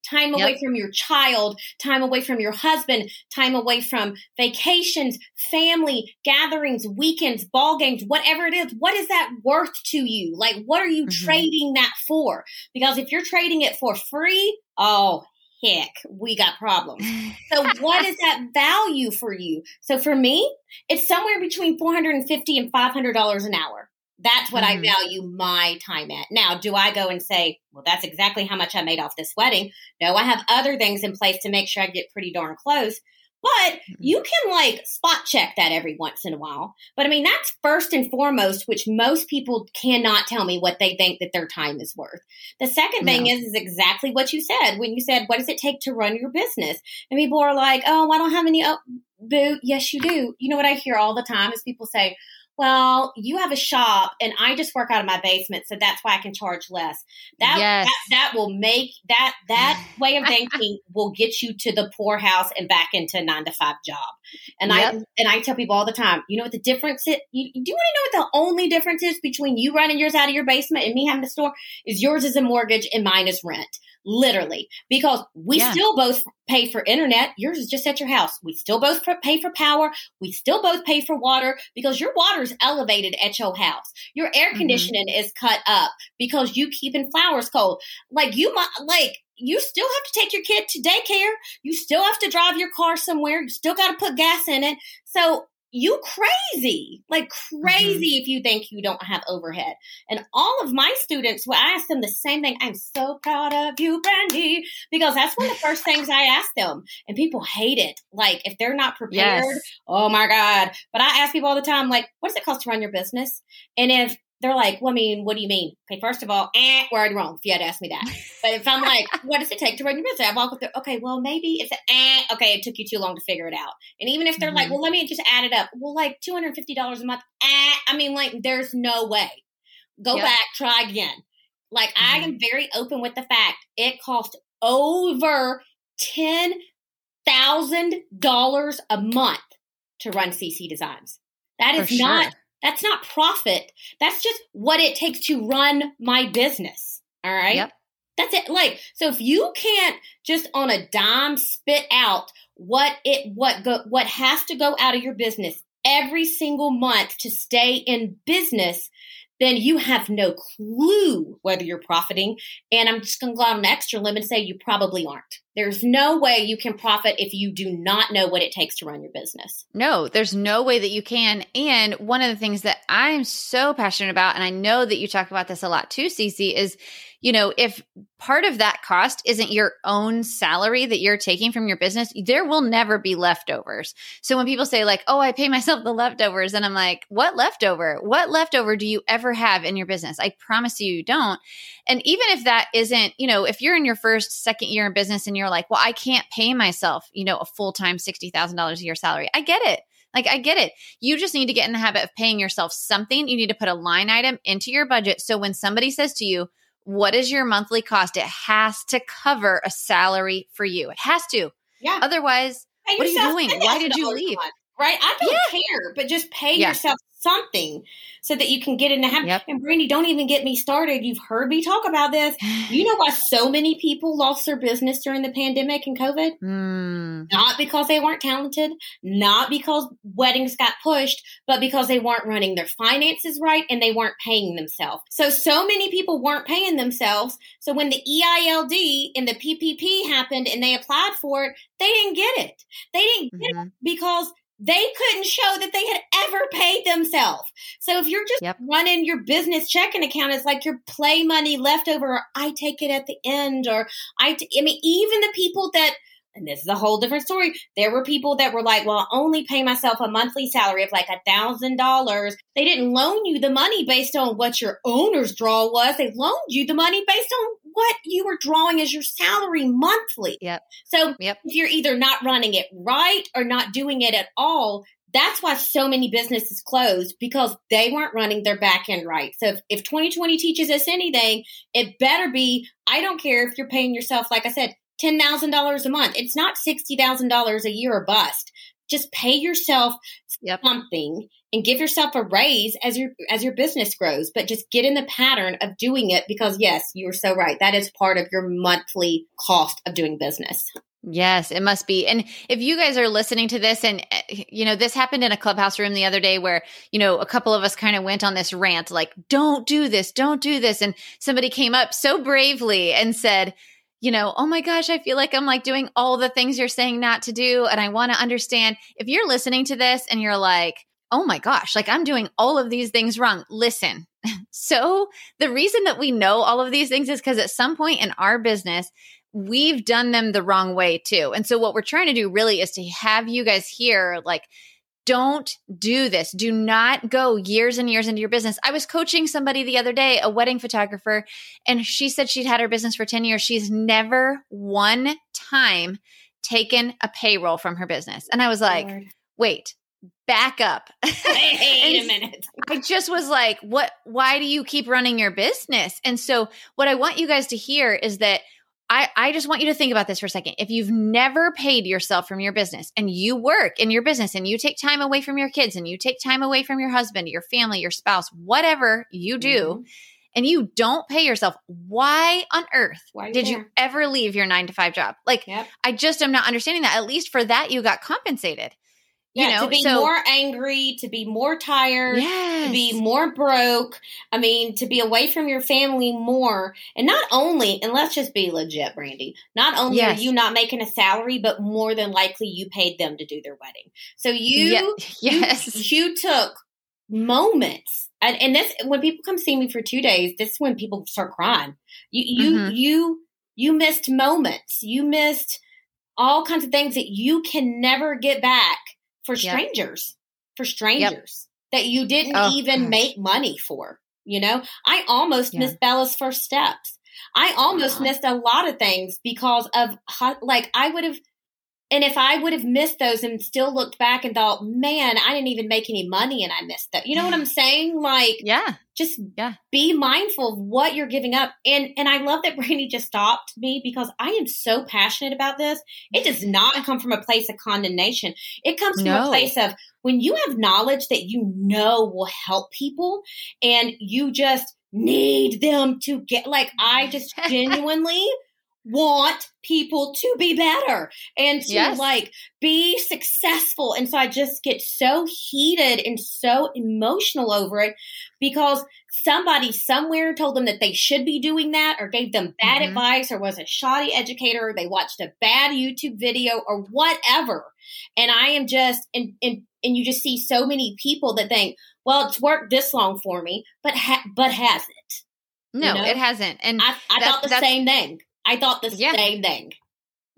Time away yep. from your child, time away from your husband, time away from vacations, family, gatherings, weekends, ball games, whatever it is. What is that worth to you? Like, what are you mm-hmm. trading that for? Because if you're trading it for free, oh, heck, we got problems. So what is that value for you? So for me, it's somewhere between 450 and $500 an hour. That's what mm-hmm. I value my time at. Now, do I go and say, well, that's exactly how much I made off this wedding? No, I have other things in place to make sure I get pretty darn close. But mm-hmm. you can like spot check that every once in a while. But I mean, that's first and foremost, which most people cannot tell me what they think that their time is worth. The second thing no. is, is exactly what you said when you said, what does it take to run your business? And people are like, oh, I don't have any. Oh, boo. Yes, you do. You know what I hear all the time is people say, well, you have a shop and I just work out of my basement, so that's why I can charge less. That yes. that, that will make that that way of thinking will get you to the poorhouse and back into a nine to five job. And yep. I and I tell people all the time, you know what the difference is? You, do you want to know what the only difference is between you running yours out of your basement and me having a store? Is yours is a mortgage and mine is rent literally because we yeah. still both pay for internet. Yours is just at your house. We still both pay for power. We still both pay for water because your water is elevated at your house. Your air mm-hmm. conditioning mm-hmm. is cut up because you keeping flowers cold. Like you might like you still have to take your kid to daycare. You still have to drive your car somewhere. You still got to put gas in it. So you crazy, like crazy mm-hmm. if you think you don't have overhead. And all of my students, well, I ask them the same thing. I'm so proud of you, Brandy, because that's one of the first things I ask them. And people hate it. Like if they're not prepared, yes. oh my God. But I ask people all the time, like, what does it cost to run your business? And if they're like, well, I mean, what do you mean? Okay, first of all, eh, we're already wrong if you had asked me that. But if I'm like, what does it take to run your business? I walk with, the, okay, well, maybe it's a, eh, okay, it took you too long to figure it out. And even if they're mm-hmm. like, well, let me just add it up. Well, like $250 a month, eh, I mean, like, there's no way. Go yep. back, try again. Like, mm-hmm. I am very open with the fact it costs over $10,000 a month to run CC Designs. That is sure. not that's not profit. That's just what it takes to run my business. All right. Yep. That's it. Like, so if you can't just on a dime spit out what it, what go, what has to go out of your business every single month to stay in business, then you have no clue whether you're profiting. And I'm just going to go out on an extra limb and say you probably aren't. There's no way you can profit if you do not know what it takes to run your business. No, there's no way that you can. And one of the things that I'm so passionate about, and I know that you talk about this a lot too, Cece, is you know, if part of that cost isn't your own salary that you're taking from your business, there will never be leftovers. So when people say, like, oh, I pay myself the leftovers, and I'm like, what leftover? What leftover do you ever have in your business? I promise you, you don't. And even if that isn't, you know, if you're in your first, second year in business and you're like, well, I can't pay myself, you know, a full time $60,000 a year salary, I get it. Like, I get it. You just need to get in the habit of paying yourself something. You need to put a line item into your budget. So when somebody says to you, what is your monthly cost? It has to cover a salary for you. It has to. Yeah. Otherwise, what are you doing? Why did you $10,000 leave? Right? I don't Yeah. care, but just pay Yeah. yourself something so that you can get in the habit. Yep. And Brandy, don't even get me started. You've heard me talk about this. You know why so many people lost their business during the pandemic and COVID? Mm, Not because they weren't talented, not because weddings got pushed, but because they weren't running their finances right and they weren't paying themselves. So, so many people weren't paying themselves. So, when the EIDL and the PPP happened and they applied for it, they didn't get it. They didn't get it mhm. because they couldn't show that they had ever paid themselves. So if you're just Yep. running your business checking account, it's like your play money left over. Or I take it at the end, or I. T- I mean, even the people that. And this is a whole different story. There were people that were like, well, I only pay myself a monthly salary of like a thousand dollars. They didn't loan you the money based on what your owner's draw was. They loaned you the money based on what you were drawing as your salary monthly. Yep. So Yep. if you're either not running it right or not doing it at all, that's why so many businesses closed because they weren't running their back end right. So if, if 2020 teaches us anything, it better be I don't care if you're paying yourself, like I said, $10,000 a month. It's not $60,000 a year or bust. Just pay yourself Yep. something and give yourself a raise as your as your business grows but just get in the pattern of doing it because yes you're so right that is part of your monthly cost of doing business Yes, it must be. And if you guys are listening to this, and uh, you know, this happened in a clubhouse room the other day where, you know, a couple of us kind of went on this rant, like, don't do this, don't do this. And somebody came up so bravely and said, you know, oh my gosh, I feel like I'm like doing all the things you're saying not to do. And I want to understand if you're listening to this and you're like, oh my gosh, like I'm doing all of these things wrong. Listen. So the reason that we know all of these things is because at some point in our business, we've done them the wrong way too. And so what we're trying to do really is to have you guys here like don't do this. Do not go years and years into your business. I was coaching somebody the other day, a wedding photographer, and she said she'd had her business for 10 years. She's never one time taken a payroll from her business. And I was like, Lord. wait, back up. wait a minute I just was like, what, why do you keep running your business? And so, what I want you guys to hear is that I, I just want you to think about this for a second. If you've never paid yourself from your business and you work in your business and you take time away from your kids and you take time away from your husband, your family, your spouse, whatever you do, Mhm. and you don't pay yourself, why on earth Why did you ever leave your nine to five job? Like, Yep. I just am not understanding that. At least for that, you got compensated. You yeah, know, to be so more angry, to be more tired, yes. to be more broke. I mean, to be away from your family more. And not only, and let's just be legit, Brandy, not only Yes. are you not making a salary, but more than likely you paid them to do their wedding. So you, Yeah. yes. you, took moments. And, and this, when people come see me for two days, this is when people start crying. You, you, Mhm. you, you missed moments. You missed all kinds of things that you can never get back for Yep. strangers, for strangers that you didn't Oh, even gosh. make money for. You know, I almost Yeah. missed Bella's first steps. I almost Wow. missed a lot of things because of like I would have, and if I would have missed those and still looked back and thought, man, I didn't even make any money and I missed that. You know what I'm saying? Like, Yeah. just Yeah. be mindful of what you're giving up. And and I love that Brandy just stopped me because I am so passionate about this. It does not come from a place of condemnation. It comes from No. a place of when you have knowledge that you know will help people and you just need them to get like I just genuinely want people to be better and to Yes. like be successful. And so I just get so heated and so emotional over it because somebody somewhere told them that they should be doing that or gave them bad Mhm. advice or was a shoddy educator or they watched a bad YouTube video or whatever. And I am just and and and you just see so many people that think, well, it's worked this long for me, but ha- but has it? No, know? it hasn't. And I, I thought the same thing. I thought the Yeah. same thing.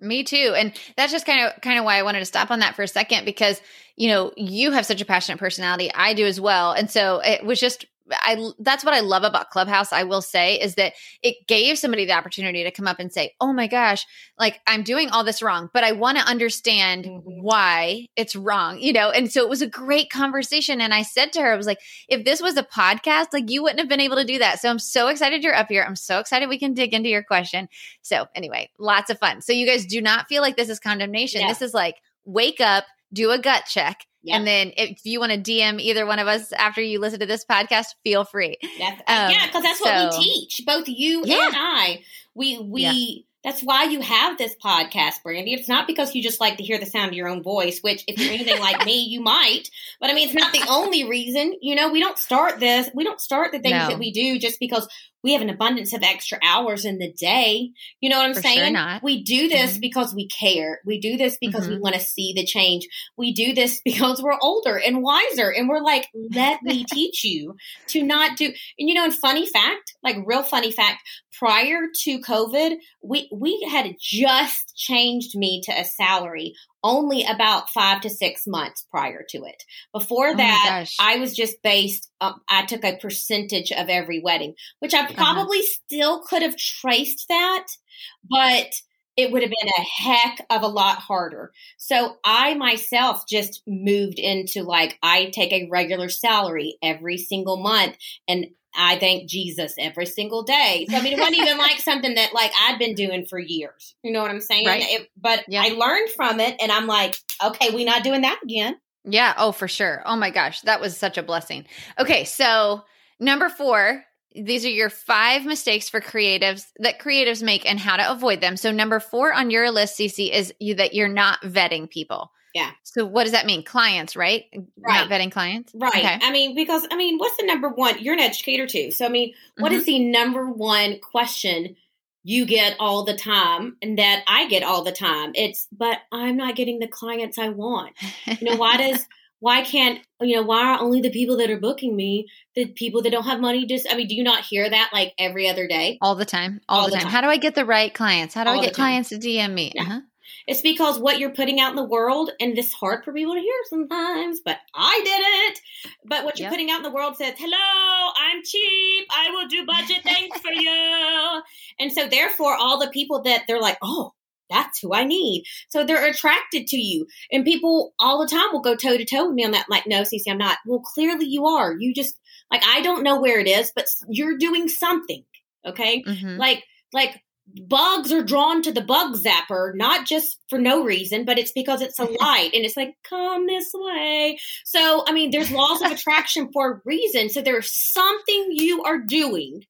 Me too. And that's just kind of kind of why I wanted to stop on that for a second because, you know, you have such a passionate personality. I do as well. And so it was just I that's what I love about Clubhouse. I will say is that it gave somebody the opportunity to come up and say, "Oh my gosh, like I'm doing all this wrong, but I want to understand mm-hmm. why it's wrong." You know, and so it was a great conversation and I said to her I was like, "If this was a podcast, like you wouldn't have been able to do that." So I'm so excited you're up here. I'm so excited we can dig into your question. So, anyway, lots of fun. So you guys do not feel like this is condemnation. Yeah. This is like wake up, do a gut check Yep. And then if you want to DM either one of us after you listen to this podcast, feel free. That's, um, yeah, because that's so, what we teach. Both you yeah. and I. We we yeah. that's why you have this podcast, Brandy. It's not because you just like to hear the sound of your own voice, which if you're anything like me, you might. But I mean, it's not the only reason. You know, we don't start this. We don't start the things no. that we do just because we have an abundance of extra hours in the day. You know what I'm For saying? Sure we do this mm-hmm. because we care. We do this because mm-hmm. we want to see the change. We do this because we're older and wiser and we're like, let me teach you to not do. And you know, and funny fact, like real funny fact, prior to COVID, we, we had just changed me to a salary only about five to six months prior to it. Before oh that, I was just based, um, I took a percentage of every wedding, which I uh-huh. probably uh-huh. still could have traced that, but it would have been a heck of a lot harder. So I myself just moved into like, I take a regular salary every single month and I thank Jesus every single day. So I mean, it wasn't even like something that like I'd been doing for years. You know what I'm saying? Right. It, but yeah. I learned from it, and I'm like, okay, we're not doing that again. Yeah. Oh, for sure. Oh my gosh, that was such a blessing. Okay, so number four. These are your five mistakes for creatives that creatives make and how to avoid them. So number four on your list, Cece, is you that you're not vetting people. Yeah. So what does that mean? Clients, right? Right. Not vetting clients. Right. Okay. I mean, because I mean, what's the number one? You're an educator too. So I mean, what mm-hmm. is the number one question you get all the time and that I get all the time? It's but I'm not getting the clients I want. You know, why does why can't you know why are only the people that are booking me the people that don't have money just i mean do you not hear that like every other day all the time all, all the, time. time. how do i get the right clients how do all i get clients to dm me yeah. uh-huh. It's because what you're putting out in the world, and it's hard for people to hear sometimes, but I did it. But what you're yep. putting out in the world says, hello, I'm cheap. I will do budget things for you. And so, therefore, all the people that they're like, oh, that's who I need. So they're attracted to you. And people all the time will go toe to toe with me on that. Like, no, Cece, I'm not. Well, clearly you are. You just, like, I don't know where it is, but you're doing something. Okay. Mm-hmm. Like, like bugs are drawn to the bug zapper, not just for no reason, but it's because it's a light and it's like, come this way. So, I mean, there's laws of attraction for a reason. So there's something you are doing,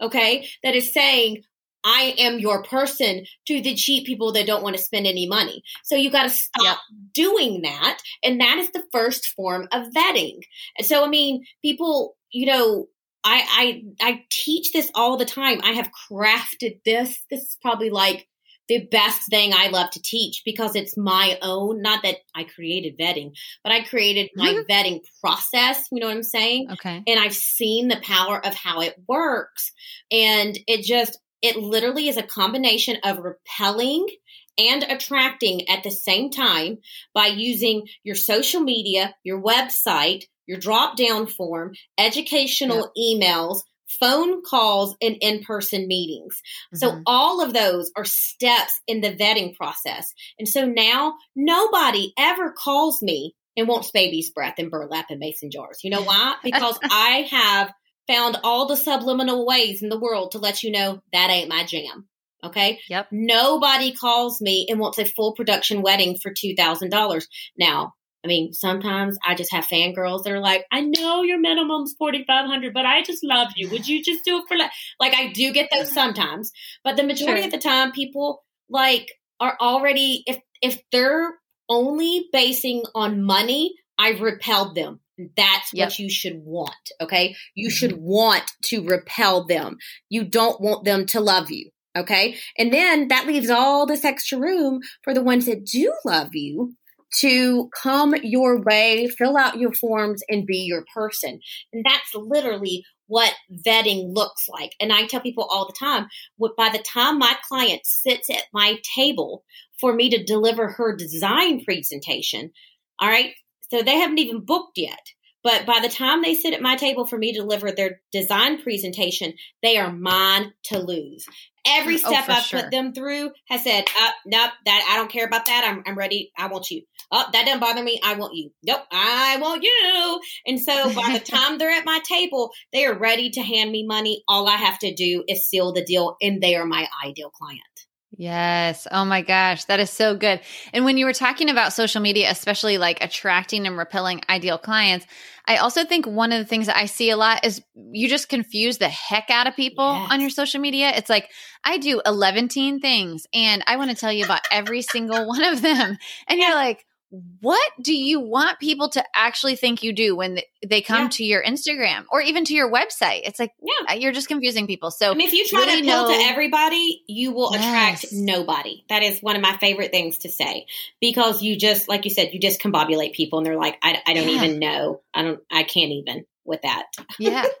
okay, that is saying, I am your person to the cheap people that don't want to spend any money. So you got to stop yep. doing that. And that is the first form of vetting. And So, I mean, people, you know, I, I I teach this all the time. I have crafted this. This is probably like the best thing I love to teach because it's my own. Not that I created vetting, but I created my mm-hmm. vetting process. You know what I'm saying? Okay. And I've seen the power of how it works. And it just, it literally is a combination of repelling and attracting at the same time by using your social media, your website, your drop down form, educational emails, phone calls, and in person meetings. Mm-hmm. So, all of those are steps in the vetting process. And so now nobody ever calls me and wants baby's breath and burlap and mason jars. You know why? Because I have found all the subliminal ways in the world to let you know that ain't my jam. Okay. Yep. Nobody calls me and wants a full production wedding for $2,000. Now, I mean, sometimes I just have fangirls that are like, I know your minimum's 4500 but I just love you. Would you just do it for like, like I do get those sometimes, but the majority of the time people like are already, if, if they're only basing on money, I've repelled them. That's yep. what you should want. Okay. You mm-hmm. should want to repel them. You don't want them to love you. Okay. And then that leaves all this extra room for the ones that do love you to come your way, fill out your forms, and be your person. And that's literally what vetting looks like. And I tell people all the time, by the time my client sits at my table for me to deliver her design presentation, all right, so they haven't even booked yet. But by the time they sit at my table for me to deliver their design presentation, they are mine to lose. Every oh, step oh, I've sure. put them through has said, uh, nope, that I don't care about that. I'm, I'm ready. I want you. Oh, that doesn't bother me. I want you. Nope, I want you. And so by the time they're at my table, they are ready to hand me money. All I have to do is seal the deal, and they are my ideal client. Yes. Oh my gosh. That is so good. And when you were talking about social media, especially like attracting and repelling ideal clients, I also think one of the things that I see a lot is you just confuse the heck out of people yes. on your social media. It's like, I do 11 things and I want to tell you about every single one of them. And you're like, what do you want people to actually think you do when they come yeah. to your Instagram or even to your website? It's like, yeah, uh, you're just confusing people. So, mean, if you try really to appeal know- to everybody, you will yes. attract nobody. That is one of my favorite things to say because you just, like you said, you just combobulate people and they're like, I, I don't yeah. even know. I don't, I can't even with that. yeah.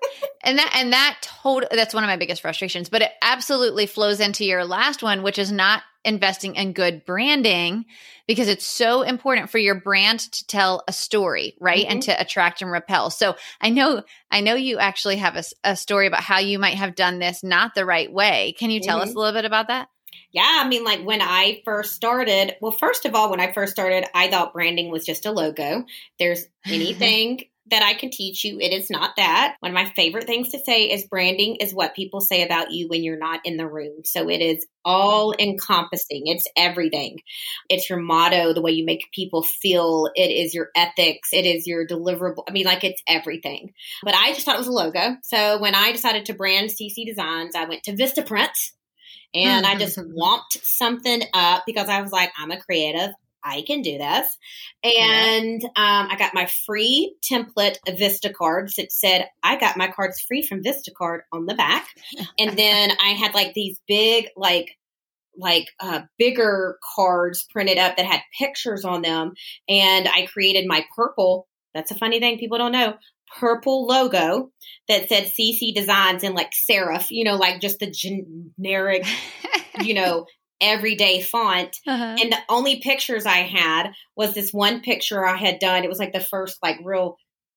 And that and that total that's one of my biggest frustrations, but it absolutely flows into your last one which is not investing in good branding because it's so important for your brand to tell a story, right? Mm-hmm. And to attract and repel. So I know I know you actually have a, a, story about how you might have done this not the right way. Can you tell mm-hmm. us a little bit about that? Yeah, I mean, like when I first started, well, first of all, when I first started, I thought branding was just a logo. There's anything that I can teach you. It is not that. One of my favorite things to say is branding is what people say about you when you're not in the room. So it is all encompassing. It's everything. It's your motto, the way you make people feel. It is your ethics. It is your deliverable. I mean, like it's everything. But I just thought it was a logo. So when I decided to brand CC Designs, I went to Vistaprint and hmm. I just womped something up because I was like, I'm a creative. I can do this. And um, I got my free template of Vista cards that said, I got my cards free from Vistacard on the back. and then I had like these big, like, like uh, bigger cards printed up that had pictures on them. And I created my purple. That's a funny thing people don't know. Purple logo that said CC Designs in like serif, you know, like just the generic, you know, everyday font. Uh-huh. And the only pictures I had was this one picture I had done. It was like the first like real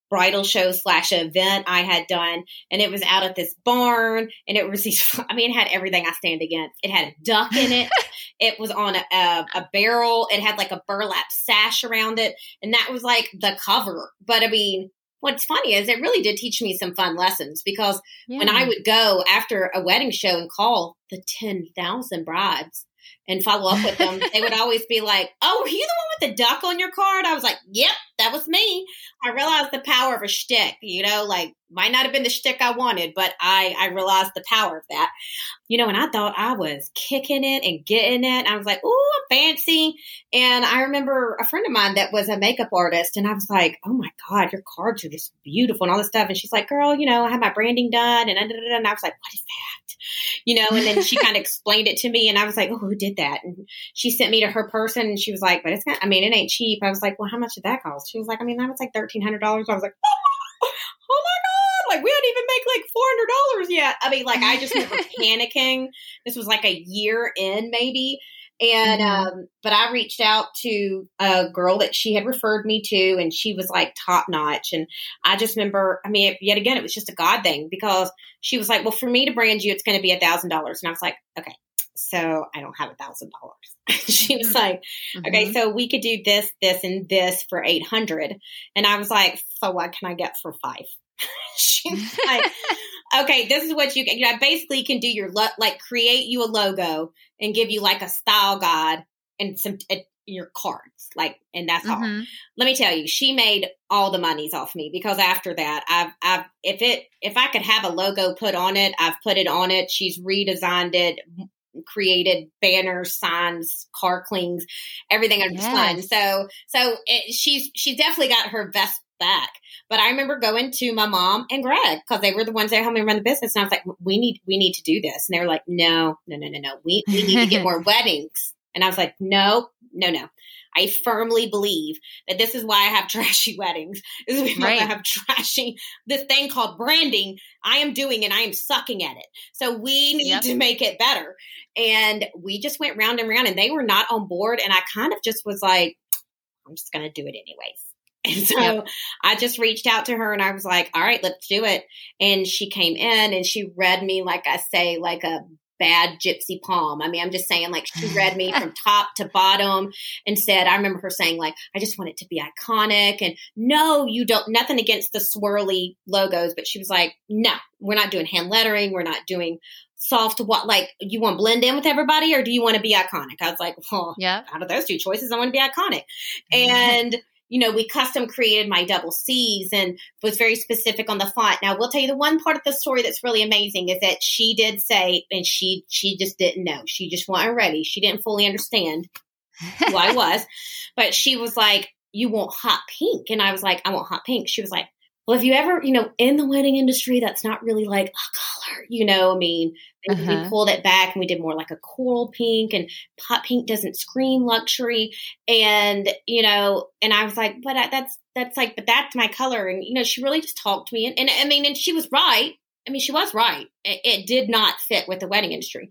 bridal show slash event I had done. And it was out at this barn and it was these, I mean, it had everything I stand against. It had a duck in it. it was on a, a, a barrel. It had like a burlap sash around it. And that was like the cover. But I mean, what's funny is it really did teach me some fun lessons because yeah. when I would go after a wedding show and call the 10,000 brides, and follow up with them, they would always be like, Oh, are you the one with the duck on your card? I was like, Yep, that was me. I realized the power of a shtick, you know, like might not have been the shtick I wanted, but I, I realized the power of that. You know, and I thought I was kicking it and getting it. I was like, Ooh, I'm fancy. And I remember a friend of mine that was a makeup artist, and I was like, Oh my God, your cards are just beautiful and all this stuff. And she's like, Girl, you know, I had my branding done. And, and I was like, What is that? You know, and then she kind of explained it to me, and I was like, Oh, who did that? And she sent me to her person, and she was like, But it's not, I mean, it ain't cheap. I was like, Well, how much did that cost? She was like, I mean, that was like $1,300. I was like, Oh, oh my God. Like, we don't even make like $400 yet. I mean, like, I just remember panicking. This was like a year in, maybe. And, mm-hmm. um, but I reached out to a girl that she had referred me to, and she was like top notch. And I just remember, I mean, yet again, it was just a God thing because she was like, well, for me to brand you, it's going to be a thousand dollars. And I was like, okay, so I don't have a thousand dollars. She was mm-hmm. like, okay, mm-hmm. so we could do this, this, and this for 800. And I was like, so what can I get for five? She's like, okay, this is what you can, you know, I basically can do your, lo- like create you a logo and give you like a style guide and some, uh, your cards like and that's mm-hmm. all let me tell you she made all the monies off me because after that i've i've if it if i could have a logo put on it i've put it on it she's redesigned it created banners, signs, car clings, everything under yes. the sun. So, so it, she's she's definitely got her best back. But I remember going to my mom and Greg because they were the ones that helped me run the business, and I was like, "We need we need to do this," and they were like, "No, no, no, no, no. We we need to get more weddings." And I was like, "No, no, no." I firmly believe that this is why I have trashy weddings. This is why right. I have trashy this thing called branding. I am doing and I am sucking at it. So we need yep. to make it better. And we just went round and round and they were not on board. And I kind of just was like, I'm just going to do it anyways. And so yep. I just reached out to her and I was like, all right, let's do it. And she came in and she read me, like I say, like a bad gypsy palm. I mean, I'm just saying, like, she read me from top to bottom and said, I remember her saying, like, I just want it to be iconic. And no, you don't, nothing against the swirly logos, but she was like, no, we're not doing hand lettering. We're not doing soft what like you want to blend in with everybody or do you want to be iconic i was like well yeah out of those two choices i want to be iconic and you know, we custom created my double C's and was very specific on the font. Now, we'll tell you the one part of the story that's really amazing is that she did say, and she she just didn't know. She just wasn't ready. She didn't fully understand who I was, but she was like, "You want hot pink?" And I was like, "I want hot pink." She was like, well, if you ever, you know, in the wedding industry, that's not really like a color, you know, I mean, uh-huh. we pulled it back and we did more like a coral pink and hot pink doesn't scream luxury. And, you know, and I was like, but I, that's, that's like, but that's my color. And, you know, she really just talked to me. And, and I mean, and she was right. I mean, she was right. It, it did not fit with the wedding industry.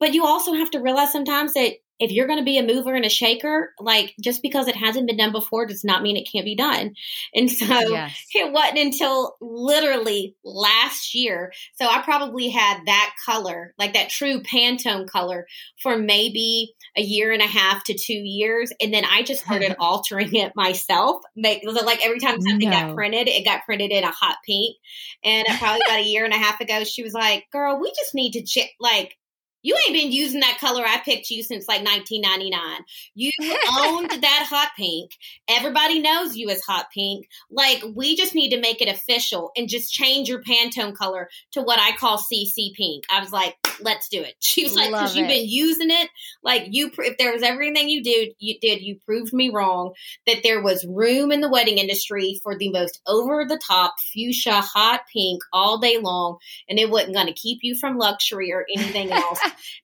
But you also have to realize sometimes that if you're going to be a mover and a shaker, like just because it hasn't been done before does not mean it can't be done. And so yes. it wasn't until literally last year. So I probably had that color, like that true Pantone color for maybe a year and a half to two years. And then I just started altering it myself. Like, like every time something no. got printed, it got printed in a hot pink. And probably about a year and a half ago, she was like, girl, we just need to check, like, you ain't been using that color I picked you since like 1999. You owned that hot pink. Everybody knows you as hot pink. Like, we just need to make it official and just change your Pantone color to what I call CC pink. I was like, let's do it. She was like, because you've been using it. Like, you, if there was everything you did, you did, you proved me wrong that there was room in the wedding industry for the most over the top fuchsia hot pink all day long. And it wasn't going to keep you from luxury or anything else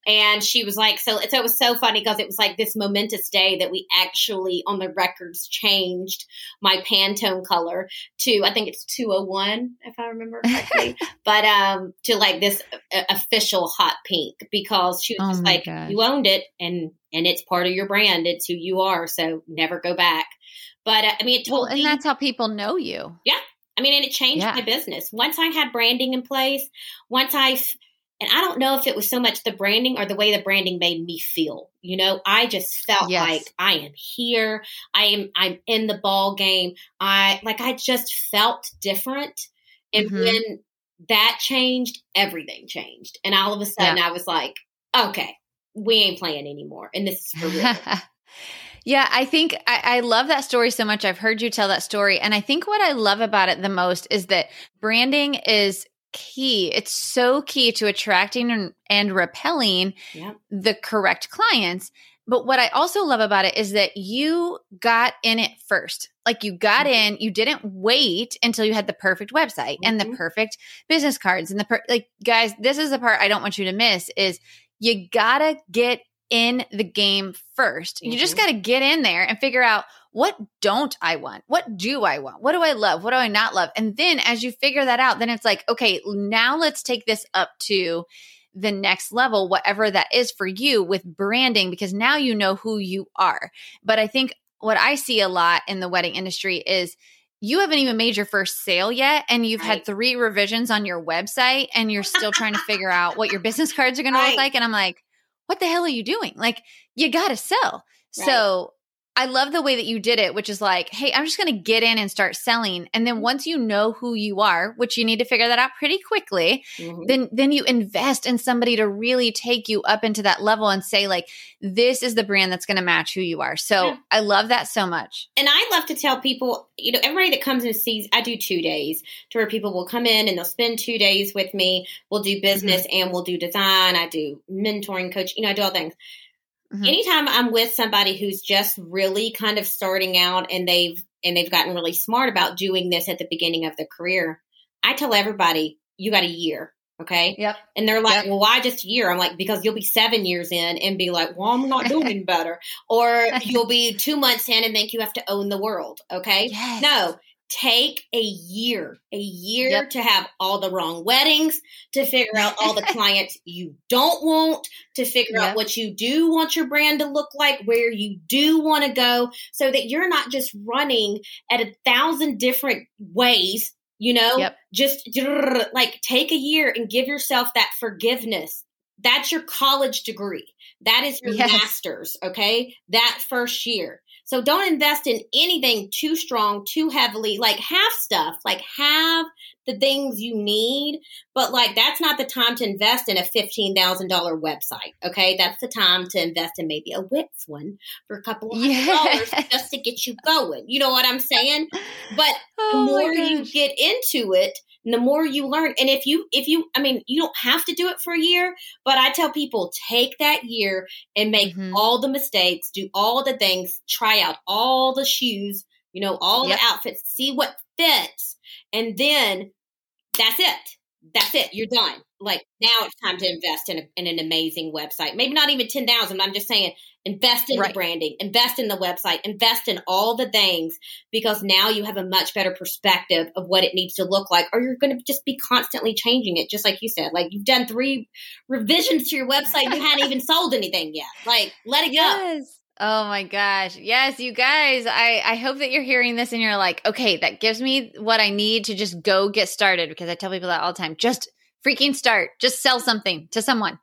and she was like, so, so it was so funny because it was like this momentous day that we actually on the records changed my Pantone color to, I think it's 201, if I remember correctly, but, um, to like this uh, official hot pink because she was oh like, you owned it and, and it's part of your brand. It's who you are. So never go back. But uh, I mean, it totally, well, and that's how people know you. Yeah. I mean, and it changed yeah. my business. Once I had branding in place, once I and I don't know if it was so much the branding or the way the branding made me feel. You know, I just felt yes. like I am here. I am I'm in the ball game. I like I just felt different. And mm-hmm. when that changed, everything changed. And all of a sudden yeah. I was like, okay, we ain't playing anymore. And this is for real. Yeah, I think I, I, love that story so much. I've heard you tell that story. And I think what I love about it the most is that branding is key. It's so key to attracting and, and repelling the correct clients. But what I also love about it is that you got in it first. Like you got mm-hmm. in, you didn't wait until you had the perfect website mm-hmm. and the mm-hmm. perfect business cards and the per- like guys, this is the part I don't want you to miss is you got to get in the game 1st mm-hmm. You just mm-hmm. got to get in there and figure out what don't I want? What do I want? What do I love? What do I not love? And then as you figure that out, then it's like, okay, now let's take this up to the next level, whatever that is for you with branding, because now you know who you are. But I think what I see a lot in the wedding industry is you haven't even made your first sale yet and you've right. had three revisions on your website and you're still trying to figure out what your business cards are going right. to look like and i'm like what the hell are you doing like you got to sell right. so I love the way that you did it, which is like, hey, I'm just going to get in and start selling. And then mm-hmm. once you know who you are, which you need to figure that out pretty quickly, mm-hmm. then then you invest in somebody to really take you up into that level and say like, this is the brand that's going to match who you are. So yeah. I love that so much. And I love to tell people, you know, everybody that comes and sees, I do two days to where people will come in and they'll spend two days with me. We'll do business mm-hmm. and we'll do design. I do mentoring, coach. You know, I do all things. Mm-hmm. Anytime I'm with somebody who's just really kind of starting out and they've and they've gotten really smart about doing this at the beginning of their career, I tell everybody, you got a year. Okay. Yep. And they're like, yep. well, why just a year? I'm like, because you'll be seven years in and be like, well, I'm not doing better. Or you'll be two months in and think you have to own the world. Okay. Yes. No, take a year, a year Yep. to have all the wrong weddings, to figure out all the clients you don't want, to figure Yep. out what you do want your brand to look like, where you do want to go, so that you're not just running at a thousand different ways, you know? Yep. Just like take a year and give yourself that forgiveness. That's your college degree. That is your Yes. master's, okay? That first year. So don't invest in anything too strong, too heavily. Like half stuff, like have the things you need, but like that's not the time to invest in a $15,000 website, okay? That's the time to invest in maybe a Wix one for a couple of hundred dollars just to get you going. You know what I'm saying? But the Oh my more you get into it and the more you learn and if you if you i mean you don't have to do it for a year but i tell people take that year and make Mhm. all the mistakes do all the things try out all the shoes you know all Yep. the outfits see what fits and then that's it that's it you're done. Like now it's time to invest in, a, in an amazing website. Maybe not even 10000 i'm just saying invest in Right. the branding invest in the website invest in all the things because now you have a much better perspective of what it needs to look like or you're going to just be constantly changing it just like you said. Like you've done three revisions to your website you hadn't even sold anything yet. Like let it go. Yes. Oh my gosh. Yes, you guys. I, I hope that you're hearing this and you're like, okay, that gives me what I need to just go get started because I tell people that all the time. Just freaking start. Just sell something to someone.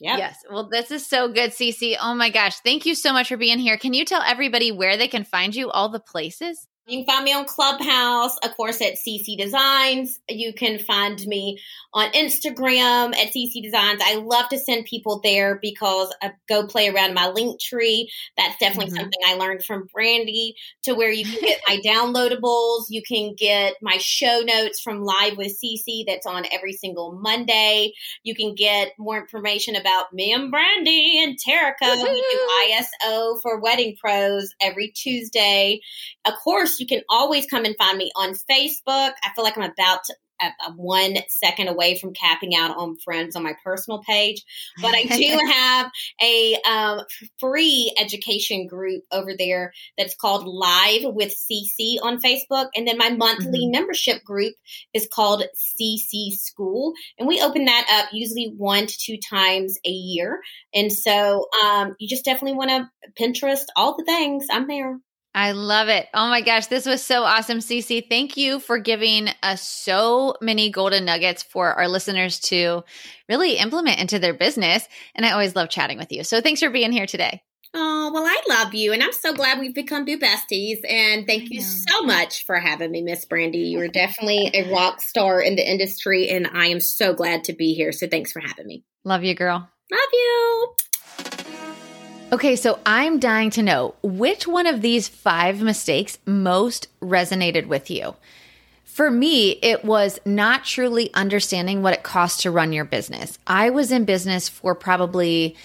Yeah. Yes. Well, this is so good, Cece. Oh my gosh. Thank you so much for being here. Can you tell everybody where they can find you, all the places? You can find me on Clubhouse, of course, at CC Designs. You can find me on Instagram at CC Designs. I love to send people there because I go play around my link tree. That's definitely Mhm. something I learned from Brandy to where you can get my downloadables. You can get my show notes from Live with CC that's on every single Monday. You can get more information about me and Brandy and Terica. We do ISO for Wedding Pros every Tuesday of course, you can always come and find me on Facebook. I feel like I'm about to, uh, one second away from capping out on friends on my personal page, but I do have a um, free education group over there that's called Live with CC on Facebook, and then my monthly membership group is called CC School, and we open that up usually one to two times a year. And so um, you just definitely want to Pinterest all the things. I'm there. I love it. Oh my gosh, this was so awesome, Cece. Thank you for giving us so many golden nuggets for our listeners to really implement into their business. And I always love chatting with you. So thanks for being here today. Oh, well, I love you, and I'm so glad we've become new besties. And thank you so much for having me, Miss Brandy. You are definitely a rock star in the industry, and I am so glad to be here. So thanks for having me. Love you, girl. Love you. Okay, so I'm dying to know which one of these five mistakes most resonated with you. For me, it was not truly understanding what it costs to run your business. I was in business for probably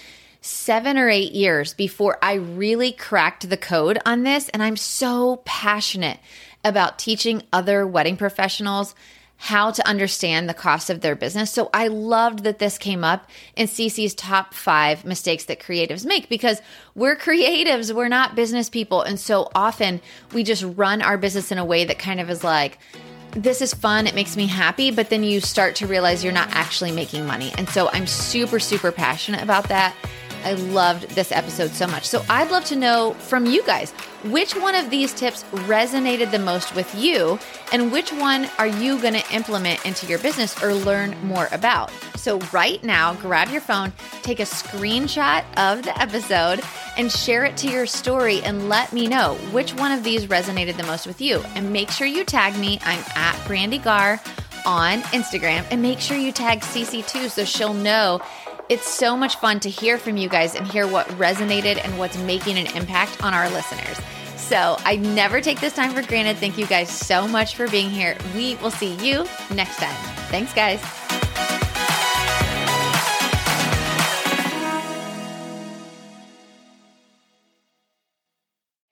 seven or eight years before I really cracked the code on this. And I'm so passionate about teaching other wedding professionals how to understand the cost of their business. So I loved that this came up in CC's top five mistakes that creatives make because we're creatives, we're not business people. And so often we just run our business in a way that kind of is like, this is fun, it makes me happy, but then you start to realize you're not actually making money. And so I'm super, super passionate about that. I loved this episode so much. So I'd love to know from you guys which one of these tips resonated the most with you and which one are you going to implement into your business or learn more about. So right now, grab your phone, take a screenshot of the episode and share it to your story and let me know which one of these resonated the most with you. And make sure you tag me. I'm at Brandy Gore on Instagram and make sure you tag Cece too so she'll know it's so much fun to hear from you guys and hear what resonated and what's making an impact on our listeners. So I never take this time for granted. Thank you guys so much for being here. We will see you next time. Thanks, guys.